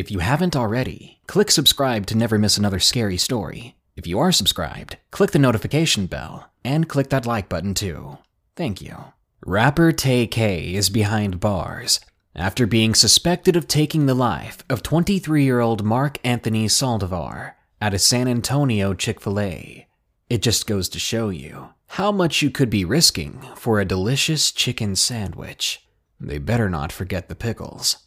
If you haven't already, click subscribe to never miss another scary story. If you are subscribed, click the notification bell and click that like button too. Thank you. Rapper Tay K is behind bars after being suspected of taking the life of 23 year old Mark Anthony Saldivar at a San Antonio Chick fil A. It just goes to show you how much you could be risking for a delicious chicken sandwich. They better not forget the pickles.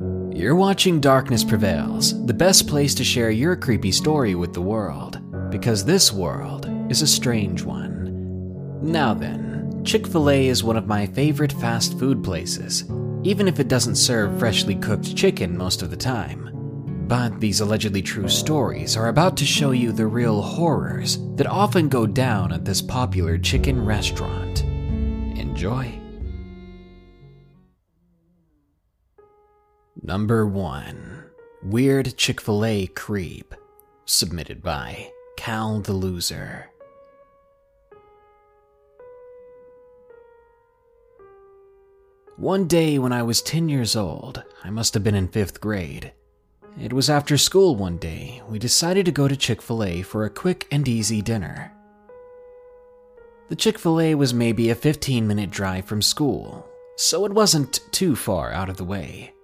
You're watching Darkness Prevails, the best place to share your creepy story with the world, because this world is a strange one. Now then, Chick fil A is one of my favorite fast food places, even if it doesn't serve freshly cooked chicken most of the time. But these allegedly true stories are about to show you the real horrors that often go down at this popular chicken restaurant. Enjoy. Number 1 Weird Chick fil A Creep. Submitted by Cal the Loser. One day when I was 10 years old, I must have been in fifth grade. It was after school one day, we decided to go to Chick fil A for a quick and easy dinner. The Chick fil A was maybe a 15 minute drive from school, so it wasn't too far out of the way.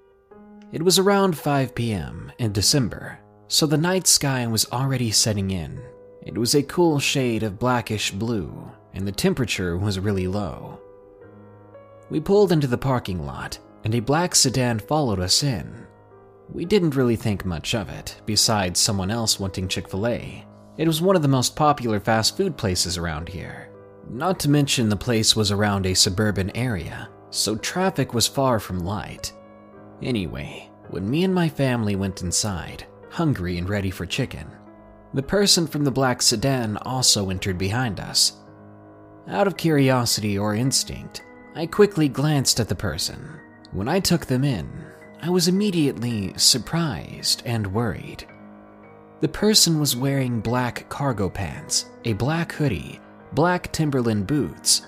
It was around 5 p.m. in December, so the night sky was already setting in. It was a cool shade of blackish blue, and the temperature was really low. We pulled into the parking lot, and a black sedan followed us in. We didn't really think much of it, besides someone else wanting Chick fil A. It was one of the most popular fast food places around here. Not to mention, the place was around a suburban area, so traffic was far from light. Anyway, when me and my family went inside, hungry and ready for chicken, the person from the black sedan also entered behind us. Out of curiosity or instinct, I quickly glanced at the person. When I took them in, I was immediately surprised and worried. The person was wearing black cargo pants, a black hoodie, black Timberland boots,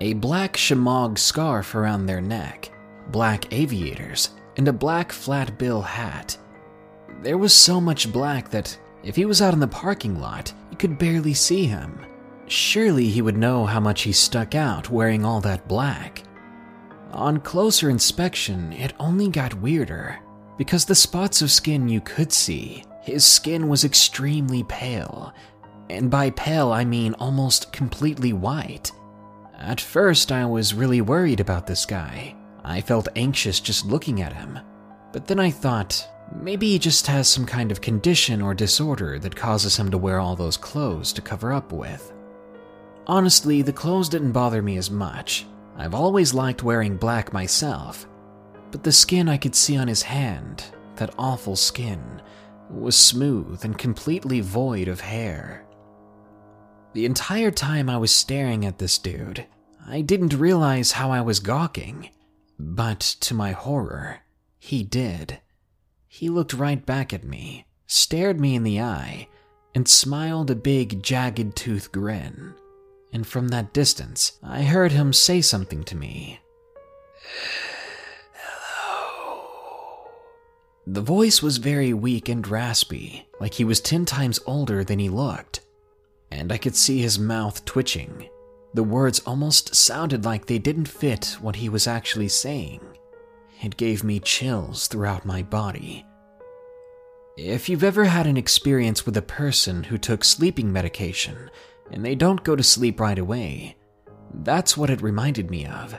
a black shemagh scarf around their neck, black aviators, and a black flat bill hat. There was so much black that if he was out in the parking lot, you could barely see him. Surely he would know how much he stuck out wearing all that black. On closer inspection, it only got weirder, because the spots of skin you could see, his skin was extremely pale. And by pale, I mean almost completely white. At first, I was really worried about this guy. I felt anxious just looking at him. But then I thought, maybe he just has some kind of condition or disorder that causes him to wear all those clothes to cover up with. Honestly, the clothes didn't bother me as much. I've always liked wearing black myself. But the skin I could see on his hand, that awful skin, was smooth and completely void of hair. The entire time I was staring at this dude, I didn't realize how I was gawking. But to my horror, he did. He looked right back at me, stared me in the eye, and smiled a big, jagged tooth grin. And from that distance, I heard him say something to me. Hello. The voice was very weak and raspy, like he was ten times older than he looked. And I could see his mouth twitching the words almost sounded like they didn't fit what he was actually saying. It gave me chills throughout my body. If you've ever had an experience with a person who took sleeping medication and they don't go to sleep right away, that's what it reminded me of.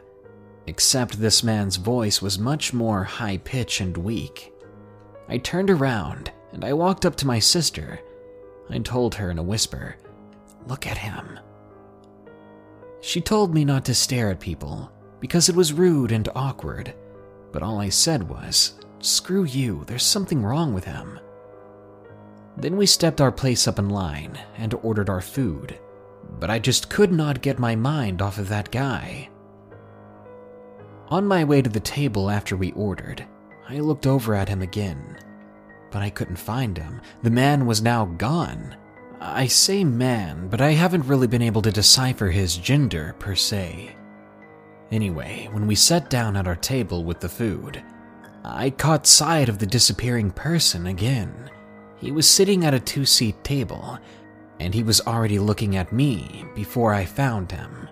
Except this man's voice was much more high pitched and weak. I turned around and I walked up to my sister. I told her in a whisper, Look at him. She told me not to stare at people because it was rude and awkward, but all I said was, Screw you, there's something wrong with him. Then we stepped our place up in line and ordered our food, but I just could not get my mind off of that guy. On my way to the table after we ordered, I looked over at him again, but I couldn't find him. The man was now gone. I say man, but I haven't really been able to decipher his gender per se. Anyway, when we sat down at our table with the food, I caught sight of the disappearing person again. He was sitting at a two seat table, and he was already looking at me before I found him.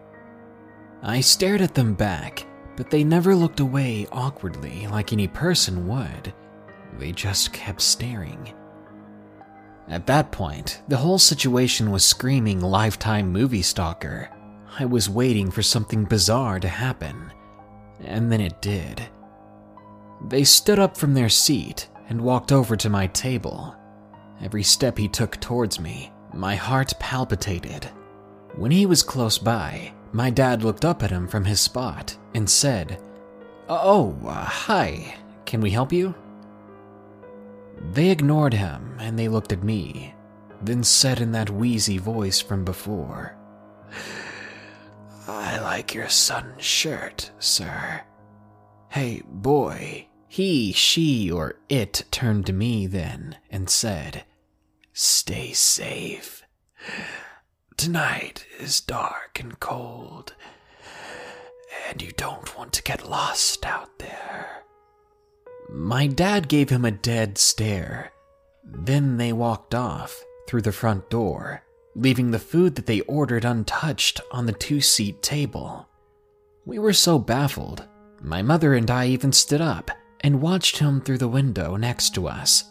I stared at them back, but they never looked away awkwardly like any person would. They just kept staring. At that point, the whole situation was screaming lifetime movie stalker. I was waiting for something bizarre to happen, and then it did. They stood up from their seat and walked over to my table. Every step he took towards me, my heart palpitated. When he was close by, my dad looked up at him from his spot and said, Oh, uh, hi, can we help you? They ignored him and they looked at me, then said in that wheezy voice from before, I like your son's shirt, sir. Hey, boy. He, she, or it turned to me then and said, Stay safe. Tonight is dark and cold, and you don't want to get lost out there. My dad gave him a dead stare. Then they walked off through the front door, leaving the food that they ordered untouched on the two seat table. We were so baffled, my mother and I even stood up and watched him through the window next to us.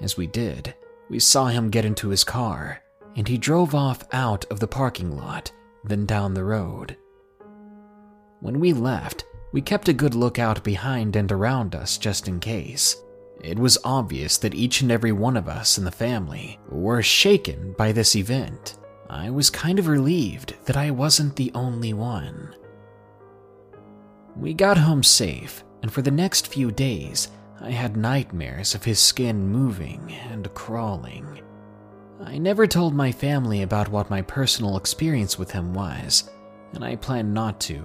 As we did, we saw him get into his car, and he drove off out of the parking lot, then down the road. When we left, we kept a good lookout behind and around us just in case. It was obvious that each and every one of us in the family were shaken by this event. I was kind of relieved that I wasn't the only one. We got home safe, and for the next few days, I had nightmares of his skin moving and crawling. I never told my family about what my personal experience with him was, and I plan not to.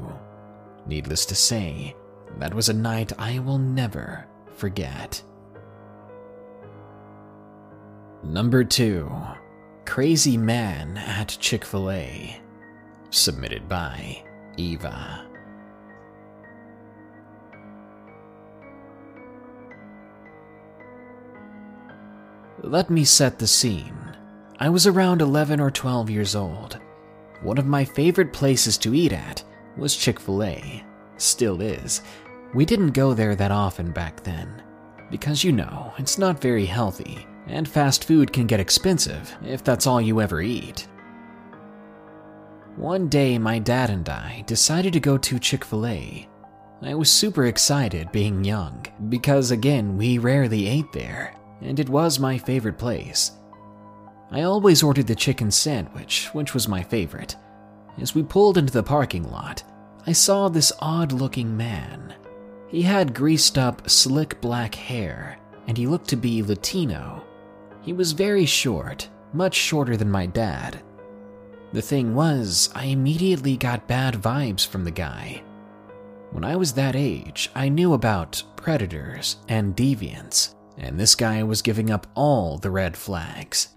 Needless to say, that was a night I will never forget. Number 2 Crazy Man at Chick fil A. Submitted by Eva. Let me set the scene. I was around 11 or 12 years old. One of my favorite places to eat at was Chick fil A. Still is. We didn't go there that often back then. Because you know, it's not very healthy, and fast food can get expensive if that's all you ever eat. One day, my dad and I decided to go to Chick fil A. I was super excited being young, because again, we rarely ate there, and it was my favorite place. I always ordered the chicken sandwich, which was my favorite. As we pulled into the parking lot, I saw this odd looking man. He had greased up, slick black hair, and he looked to be Latino. He was very short, much shorter than my dad. The thing was, I immediately got bad vibes from the guy. When I was that age, I knew about predators and deviants, and this guy was giving up all the red flags.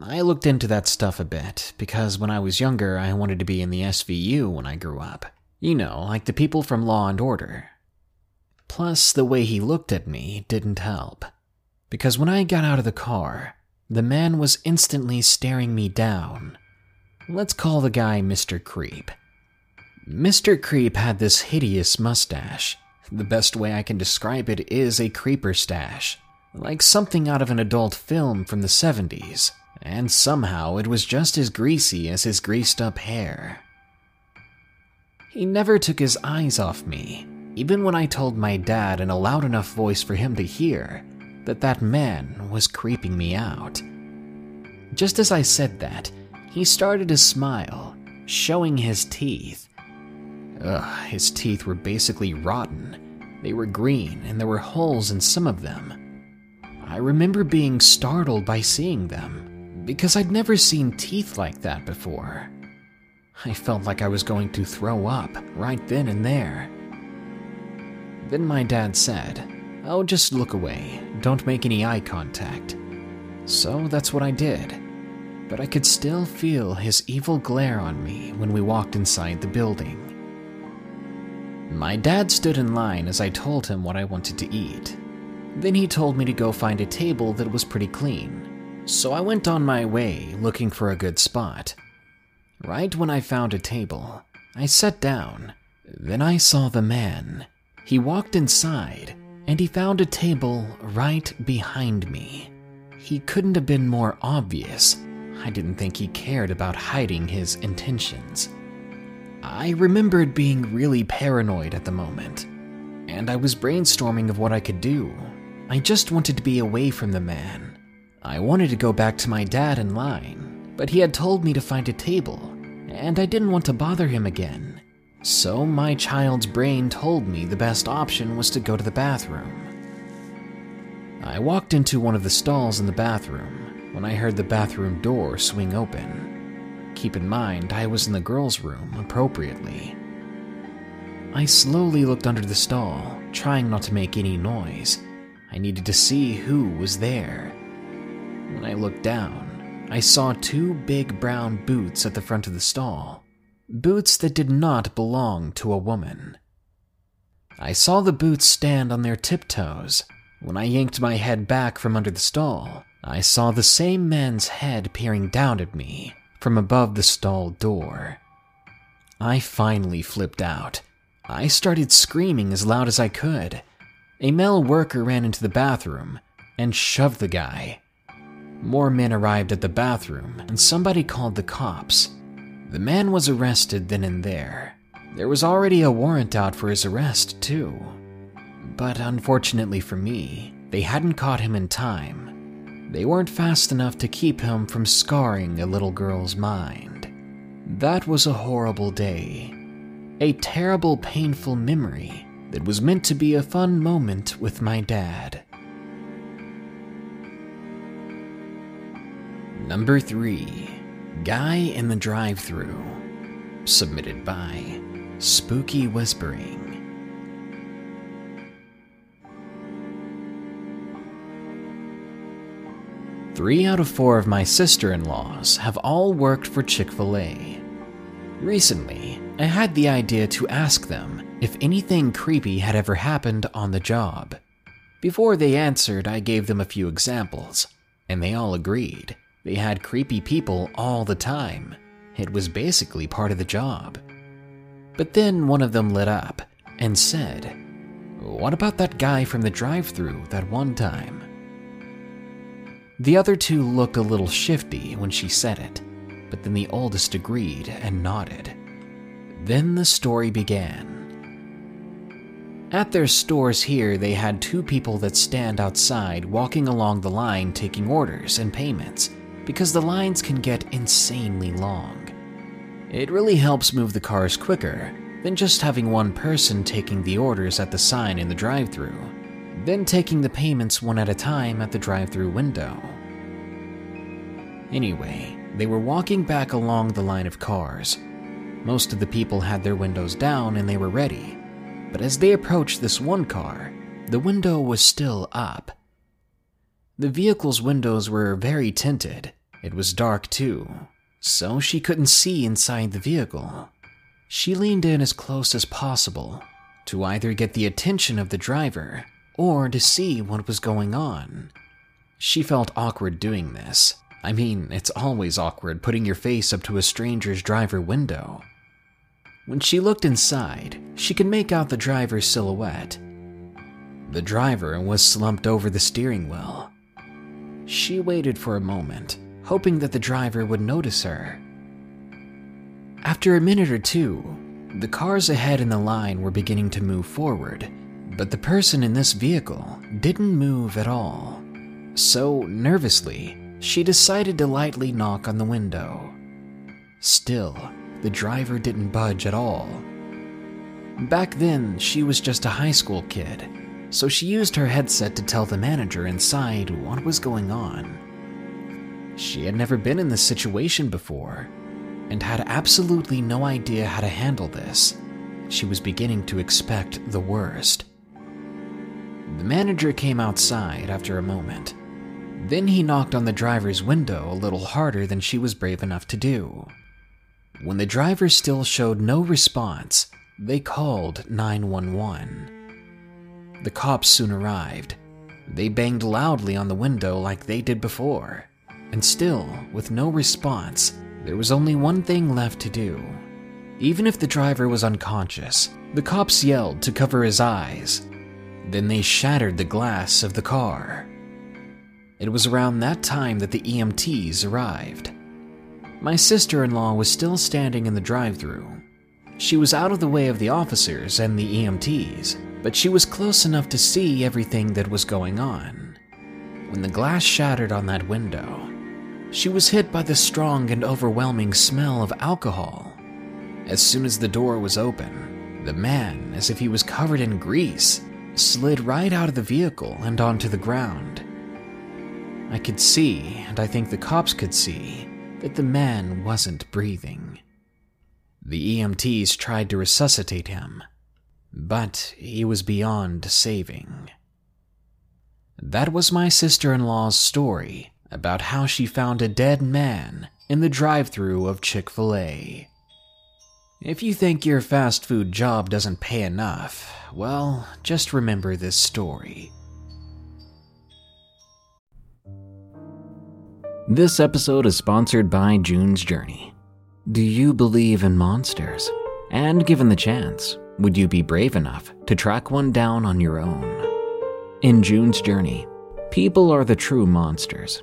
I looked into that stuff a bit, because when I was younger, I wanted to be in the SVU when I grew up. You know, like the people from Law and Order. Plus, the way he looked at me didn't help. Because when I got out of the car, the man was instantly staring me down. Let's call the guy Mr. Creep. Mr. Creep had this hideous mustache. The best way I can describe it is a creeper stash, like something out of an adult film from the 70s and somehow it was just as greasy as his greased up hair. He never took his eyes off me, even when I told my dad in a loud enough voice for him to hear that that man was creeping me out. Just as I said that, he started to smile, showing his teeth. Ugh, his teeth were basically rotten. They were green, and there were holes in some of them. I remember being startled by seeing them because I'd never seen teeth like that before. I felt like I was going to throw up right then and there. Then my dad said, Oh, just look away, don't make any eye contact. So that's what I did. But I could still feel his evil glare on me when we walked inside the building. My dad stood in line as I told him what I wanted to eat. Then he told me to go find a table that was pretty clean. So I went on my way looking for a good spot. Right when I found a table, I sat down. Then I saw the man. He walked inside and he found a table right behind me. He couldn't have been more obvious. I didn't think he cared about hiding his intentions. I remembered being really paranoid at the moment, and I was brainstorming of what I could do. I just wanted to be away from the man. I wanted to go back to my dad in line, but he had told me to find a table, and I didn't want to bother him again. So my child's brain told me the best option was to go to the bathroom. I walked into one of the stalls in the bathroom when I heard the bathroom door swing open. Keep in mind, I was in the girls' room appropriately. I slowly looked under the stall, trying not to make any noise. I needed to see who was there. When I looked down, I saw two big brown boots at the front of the stall. Boots that did not belong to a woman. I saw the boots stand on their tiptoes. When I yanked my head back from under the stall, I saw the same man's head peering down at me from above the stall door. I finally flipped out. I started screaming as loud as I could. A male worker ran into the bathroom and shoved the guy. More men arrived at the bathroom, and somebody called the cops. The man was arrested then and there. There was already a warrant out for his arrest, too. But unfortunately for me, they hadn't caught him in time. They weren't fast enough to keep him from scarring a little girl's mind. That was a horrible day. A terrible, painful memory that was meant to be a fun moment with my dad. Number 3 Guy in the Drive Thru, submitted by Spooky Whispering. Three out of four of my sister in laws have all worked for Chick fil A. Recently, I had the idea to ask them if anything creepy had ever happened on the job. Before they answered, I gave them a few examples, and they all agreed. They had creepy people all the time. It was basically part of the job. But then one of them lit up and said, What about that guy from the drive through that one time? The other two looked a little shifty when she said it, but then the oldest agreed and nodded. Then the story began. At their stores here, they had two people that stand outside walking along the line taking orders and payments because the lines can get insanely long. It really helps move the cars quicker than just having one person taking the orders at the sign in the drive through, then taking the payments one at a time at the drive through window. Anyway, they were walking back along the line of cars. Most of the people had their windows down and they were ready, but as they approached this one car, the window was still up. The vehicle's windows were very tinted, it was dark too, so she couldn't see inside the vehicle. She leaned in as close as possible to either get the attention of the driver or to see what was going on. She felt awkward doing this. I mean, it's always awkward putting your face up to a stranger's driver window. When she looked inside, she could make out the driver's silhouette. The driver was slumped over the steering wheel. She waited for a moment hoping that the driver would notice her. After a minute or two, the cars ahead in the line were beginning to move forward, but the person in this vehicle didn't move at all. So, nervously, she decided to lightly knock on the window. Still, the driver didn't budge at all. Back then, she was just a high school kid, so she used her headset to tell the manager inside what was going on. She had never been in this situation before and had absolutely no idea how to handle this. She was beginning to expect the worst. The manager came outside after a moment. Then he knocked on the driver's window a little harder than she was brave enough to do. When the driver still showed no response, they called 911. The cops soon arrived. They banged loudly on the window like they did before, and still, with no response, there was only one thing left to do. Even if the driver was unconscious, the cops yelled to cover his eyes. Then they shattered the glass of the car. It was around that time that the EMTs arrived. My sister in law was still standing in the drive through. She was out of the way of the officers and the EMTs, but she was close enough to see everything that was going on. When the glass shattered on that window, she was hit by the strong and overwhelming smell of alcohol. As soon as the door was open, the man, as if he was covered in grease, slid right out of the vehicle and onto the ground. I could see, and I think the cops could see, that the man wasn't breathing. The EMTs tried to resuscitate him, but he was beyond saving. That was my sister in law's story about how she found a dead man in the drive through of Chick fil A. If you think your fast food job doesn't pay enough, well, just remember this story. This episode is sponsored by June's Journey. Do you believe in monsters? And given the chance, would you be brave enough to track one down on your own? In June's Journey, people are the true monsters,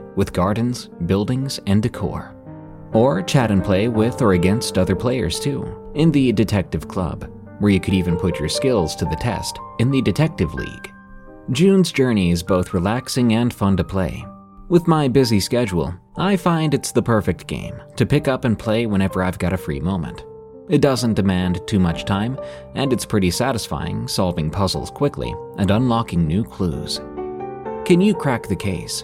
with gardens, buildings, and decor. Or chat and play with or against other players too, in the Detective Club, where you could even put your skills to the test in the Detective League. June's journey is both relaxing and fun to play, with my busy schedule, I find it's the perfect game to pick up and play whenever I've got a free moment. It doesn't demand too much time, and it's pretty satisfying solving puzzles quickly and unlocking new clues. Can you crack the case?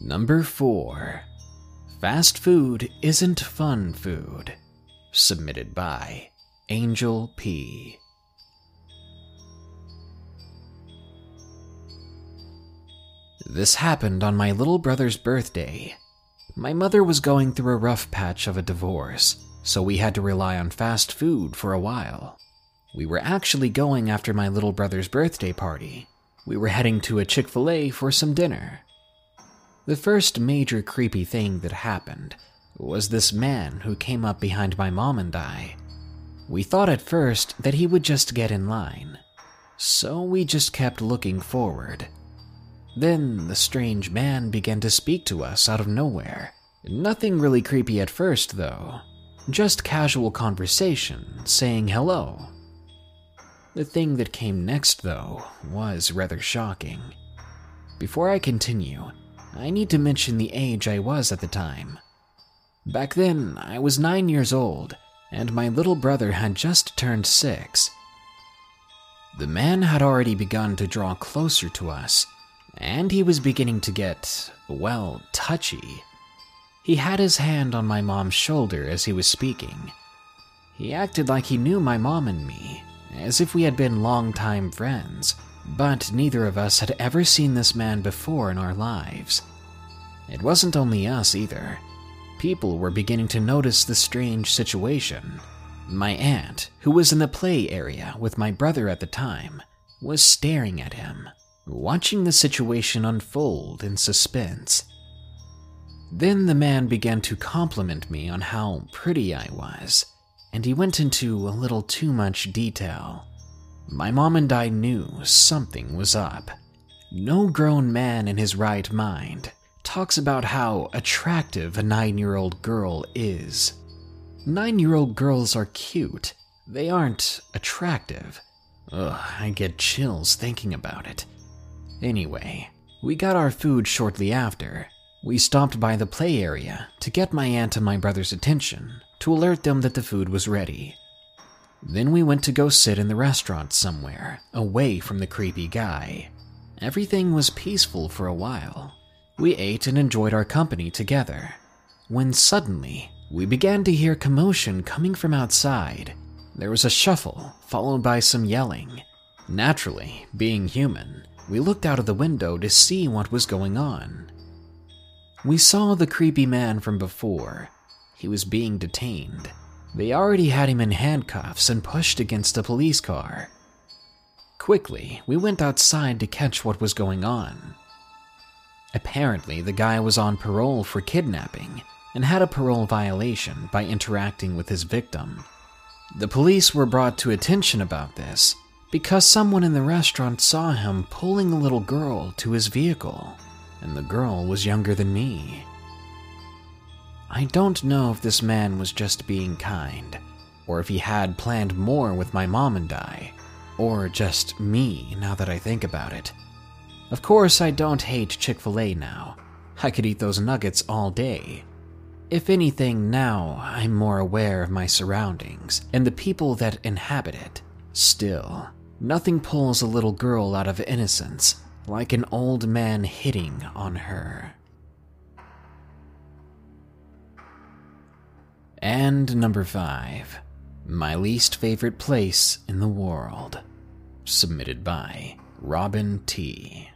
Number 4. Fast food isn't fun food. Submitted by Angel P. This happened on my little brother's birthday. My mother was going through a rough patch of a divorce, so we had to rely on fast food for a while. We were actually going after my little brother's birthday party. We were heading to a Chick fil A for some dinner. The first major creepy thing that happened was this man who came up behind my mom and I. We thought at first that he would just get in line, so we just kept looking forward. Then the strange man began to speak to us out of nowhere. Nothing really creepy at first, though. Just casual conversation, saying hello. The thing that came next, though, was rather shocking. Before I continue, I need to mention the age I was at the time. Back then, I was nine years old, and my little brother had just turned six. The man had already begun to draw closer to us, and he was beginning to get, well, touchy. He had his hand on my mom's shoulder as he was speaking. He acted like he knew my mom and me, as if we had been longtime friends, but neither of us had ever seen this man before in our lives. It wasn't only us either. People were beginning to notice the strange situation. My aunt, who was in the play area with my brother at the time, was staring at him, watching the situation unfold in suspense. Then the man began to compliment me on how pretty I was, and he went into a little too much detail. My mom and I knew something was up. No grown man in his right mind talks about how attractive a nine year old girl is. Nine year old girls are cute, they aren't attractive. Ugh, I get chills thinking about it. Anyway, we got our food shortly after. We stopped by the play area to get my aunt and my brother's attention to alert them that the food was ready. Then we went to go sit in the restaurant somewhere, away from the creepy guy. Everything was peaceful for a while, we ate and enjoyed our company together. When suddenly, we began to hear commotion coming from outside. There was a shuffle, followed by some yelling. Naturally, being human, we looked out of the window to see what was going on. We saw the creepy man from before. He was being detained. They already had him in handcuffs and pushed against a police car. Quickly, we went outside to catch what was going on. Apparently, the guy was on parole for kidnapping and had a parole violation by interacting with his victim. The police were brought to attention about this because someone in the restaurant saw him pulling a little girl to his vehicle, and the girl was younger than me. I don't know if this man was just being kind, or if he had planned more with my mom and I, or just me now that I think about it. Of course, I don't hate Chick fil A now. I could eat those nuggets all day. If anything, now I'm more aware of my surroundings and the people that inhabit it. Still, nothing pulls a little girl out of innocence like an old man hitting on her. And number five, my least favorite place in the world. Submitted by Robin T.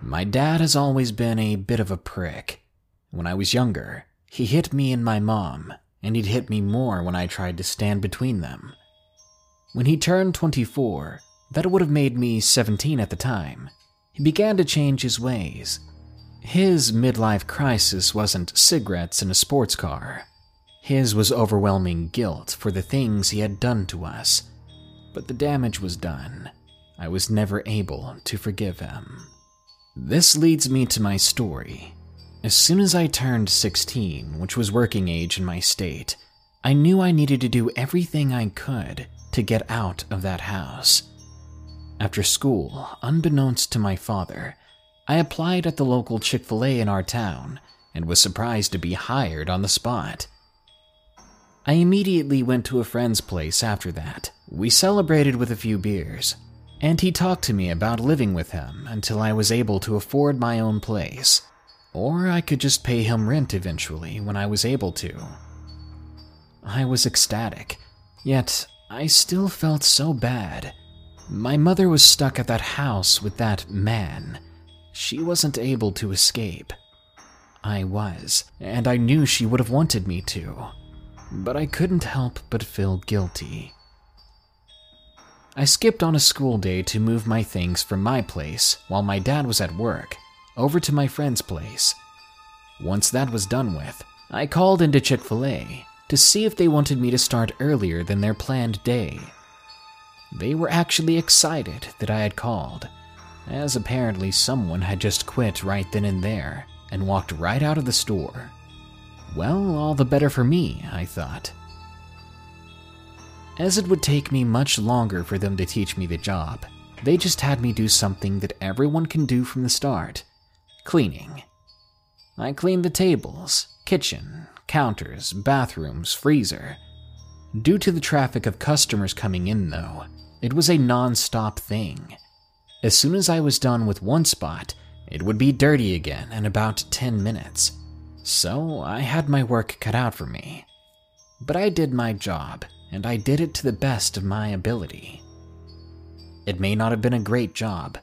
My dad has always been a bit of a prick. When I was younger, he hit me and my mom, and he'd hit me more when I tried to stand between them. When he turned 24, that would have made me 17 at the time, he began to change his ways. His midlife crisis wasn't cigarettes in a sports car. His was overwhelming guilt for the things he had done to us. But the damage was done. I was never able to forgive him. This leads me to my story. As soon as I turned 16, which was working age in my state, I knew I needed to do everything I could to get out of that house. After school, unbeknownst to my father, I applied at the local Chick fil A in our town and was surprised to be hired on the spot. I immediately went to a friend's place after that. We celebrated with a few beers, and he talked to me about living with him until I was able to afford my own place, or I could just pay him rent eventually when I was able to. I was ecstatic, yet I still felt so bad. My mother was stuck at that house with that man. She wasn't able to escape. I was, and I knew she would have wanted me to, but I couldn't help but feel guilty. I skipped on a school day to move my things from my place while my dad was at work over to my friend's place. Once that was done with, I called into Chick fil A to see if they wanted me to start earlier than their planned day. They were actually excited that I had called, as apparently someone had just quit right then and there and walked right out of the store. Well, all the better for me, I thought as it would take me much longer for them to teach me the job. They just had me do something that everyone can do from the start cleaning. I cleaned the tables, kitchen, counters, bathrooms, freezer. Due to the traffic of customers coming in, though, it was a non stop thing. As soon as I was done with one spot, It would be dirty again in about 10 minutes, so I had my work cut out for me. But I did my job, and I did it to the best of my ability. It may not have been a great job,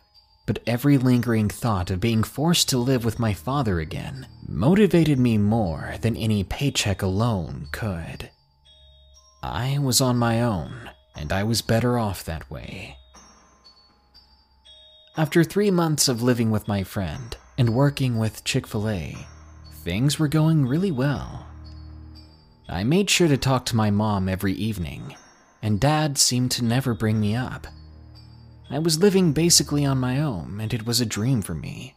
but every lingering thought of being forced to live with my father again motivated me more than any paycheck alone could. I was on my own, and I was better off that way. After three months of living with my friend and working with Chick fil A, things were going really well. I made sure to talk to my mom every evening, and dad seemed to never bring me up. I was living basically on my own, and it was a dream for me.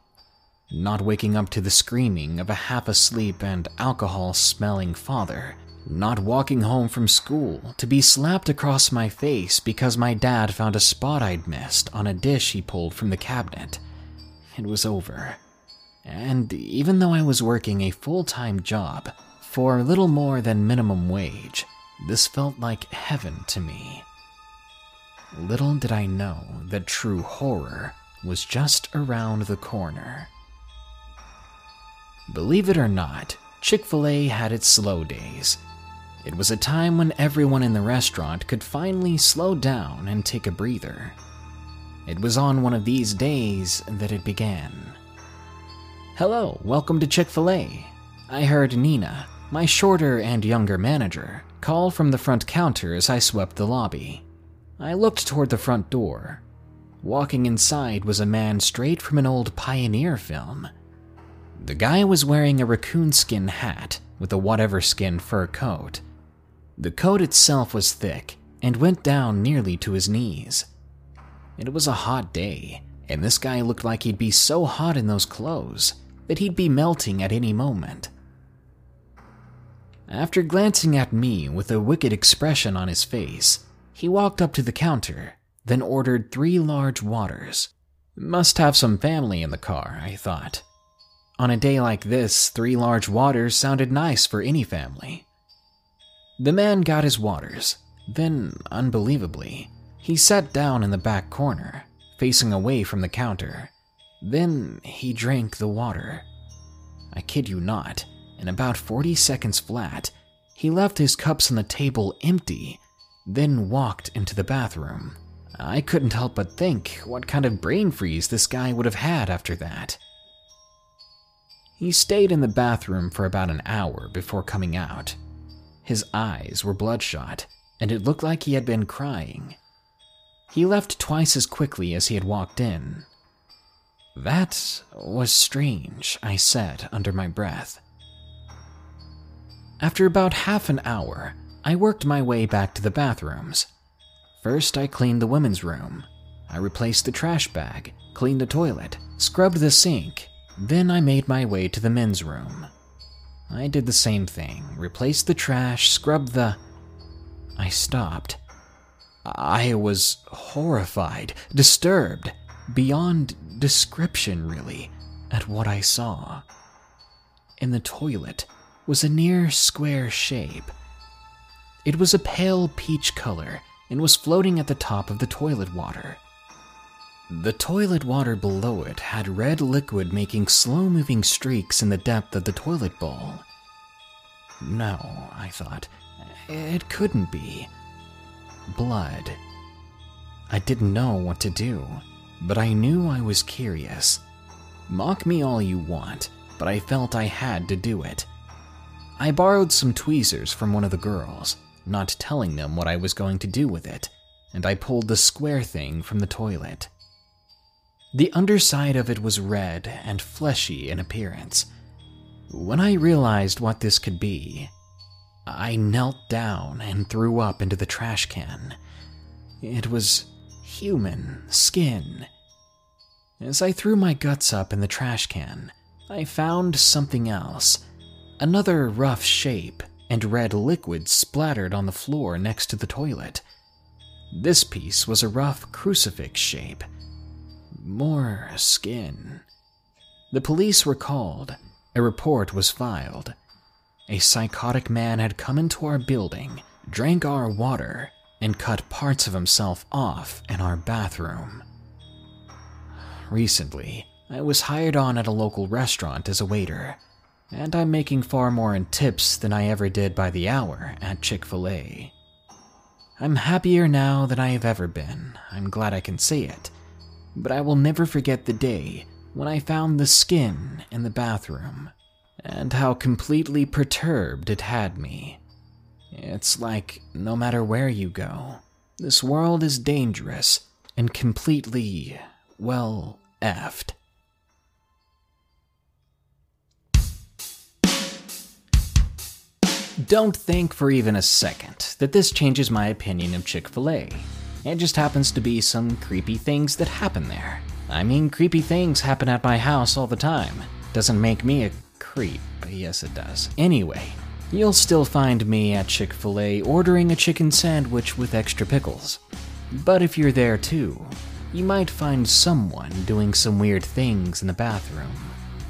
Not waking up to the screaming of a half asleep and alcohol smelling father. Not walking home from school to be slapped across my face because my dad found a spot I'd missed on a dish he pulled from the cabinet. It was over. And even though I was working a full time job for little more than minimum wage, this felt like heaven to me. Little did I know that true horror was just around the corner. Believe it or not, Chick fil A had its slow days. It was a time when everyone in the restaurant could finally slow down and take a breather. It was on one of these days that it began. Hello, welcome to Chick fil A. I heard Nina, my shorter and younger manager, call from the front counter as I swept the lobby. I looked toward the front door. Walking inside was a man straight from an old pioneer film. The guy was wearing a raccoon skin hat with a whatever skin fur coat. The coat itself was thick and went down nearly to his knees. It was a hot day, and this guy looked like he'd be so hot in those clothes that he'd be melting at any moment. After glancing at me with a wicked expression on his face, he walked up to the counter, then ordered three large waters. Must have some family in the car, I thought. On a day like this, three large waters sounded nice for any family. The man got his waters, then, unbelievably, he sat down in the back corner, facing away from the counter. Then he drank the water. I kid you not, in about 40 seconds flat, he left his cups on the table empty, then walked into the bathroom. I couldn't help but think what kind of brain freeze this guy would have had after that. He stayed in the bathroom for about an hour before coming out. His eyes were bloodshot, and it looked like he had been crying. He left twice as quickly as he had walked in. That was strange, I said under my breath. After about half an hour, I worked my way back to the bathrooms. First, I cleaned the women's room. I replaced the trash bag, cleaned the toilet, scrubbed the sink, then I made my way to the men's room. I did the same thing replaced the trash, scrubbed the. I stopped. I was horrified, disturbed, beyond description, really, at what I saw. In the toilet was a near square shape. It was a pale peach color and was floating at the top of the toilet water. The toilet water below it had red liquid making slow moving streaks in the depth of the toilet bowl. No, I thought, it couldn't be. Blood. I didn't know what to do, but I knew I was curious. Mock me all you want, but I felt I had to do it. I borrowed some tweezers from one of the girls, not telling them what I was going to do with it, and I pulled the square thing from the toilet. The underside of it was red and fleshy in appearance. When I realized what this could be, I knelt down and threw up into the trash can. It was human skin. As I threw my guts up in the trash can, I found something else. Another rough shape and red liquid splattered on the floor next to the toilet. This piece was a rough crucifix shape more skin. The police were called. A report was filed. A psychotic man had come into our building, drank our water, and cut parts of himself off in our bathroom. Recently, I was hired on at a local restaurant as a waiter, and I'm making far more in tips than I ever did by the hour at Chick fil A. I'm happier now than I have ever been. I'm glad I can say it. But I will never forget the day when I found the skin in the bathroom and how completely perturbed it had me. It's like no matter where you go, this world is dangerous and completely, well, effed. Don't think for even a second that this changes my opinion of Chick fil A. It just happens to be some creepy things that happen there. I mean, creepy things happen at my house all the time. Doesn't make me a creep, but yes, it does. Anyway, you'll still find me at Chick fil A ordering a chicken sandwich with extra pickles. But if you're there too, you might find someone doing some weird things in the bathroom.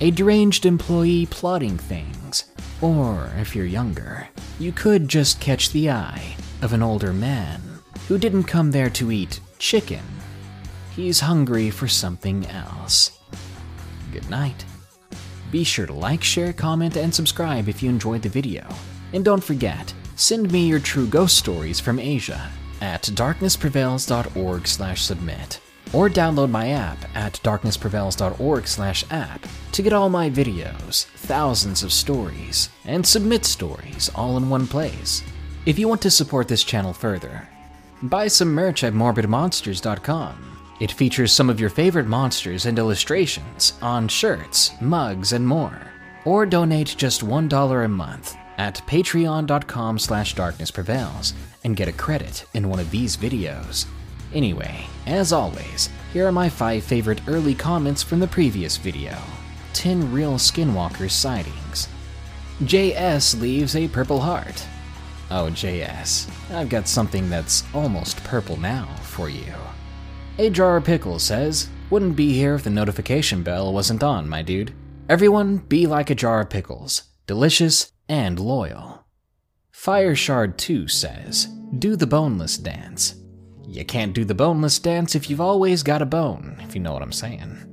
A deranged employee plotting things. Or, if you're younger, you could just catch the eye of an older man who didn't come there to eat chicken. He's hungry for something else. Good night. Be sure to like, share, comment, and subscribe if you enjoyed the video. And don't forget, send me your true ghost stories from Asia at darknessprevails.org slash submit or download my app at darknessprevails.org slash app to get all my videos, thousands of stories, and submit stories all in one place. If you want to support this channel further, buy some merch at morbidmonsters.com. It features some of your favorite monsters and illustrations on shirts, mugs, and more. Or donate just $1 a month at patreon.com slash darknessprevails and get a credit in one of these videos. Anyway, as always, here are my 5 favorite early comments from the previous video. 10 real skinwalker sightings. JS leaves a purple heart. Oh, JS, I've got something that's almost purple now for you. A Jar of Pickles says, Wouldn't be here if the notification bell wasn't on, my dude. Everyone be like a jar of pickles, delicious and loyal. Fire Shard 2 says, Do the boneless dance. You can't do the boneless dance if you've always got a bone, if you know what I'm saying.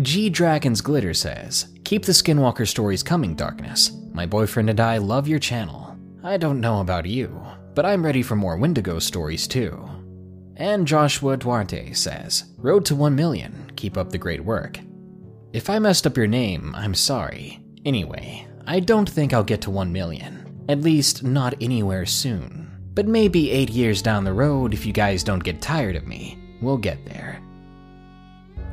G Dragon's Glitter says, Keep the Skinwalker stories coming, Darkness. My boyfriend and I love your channel. I don't know about you, but I'm ready for more Wendigo stories too. And Joshua Duarte says, Road to 1 million, keep up the great work. If I messed up your name, I'm sorry. Anyway, I don't think I'll get to 1 million. At least, not anywhere soon. But maybe 8 years down the road, if you guys don't get tired of me, we'll get there.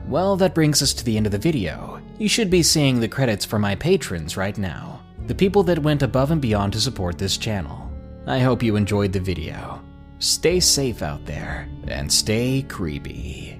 Well, that brings us to the end of the video. You should be seeing the credits for my patrons right now, the people that went above and beyond to support this channel. I hope you enjoyed the video. Stay safe out there, and stay creepy.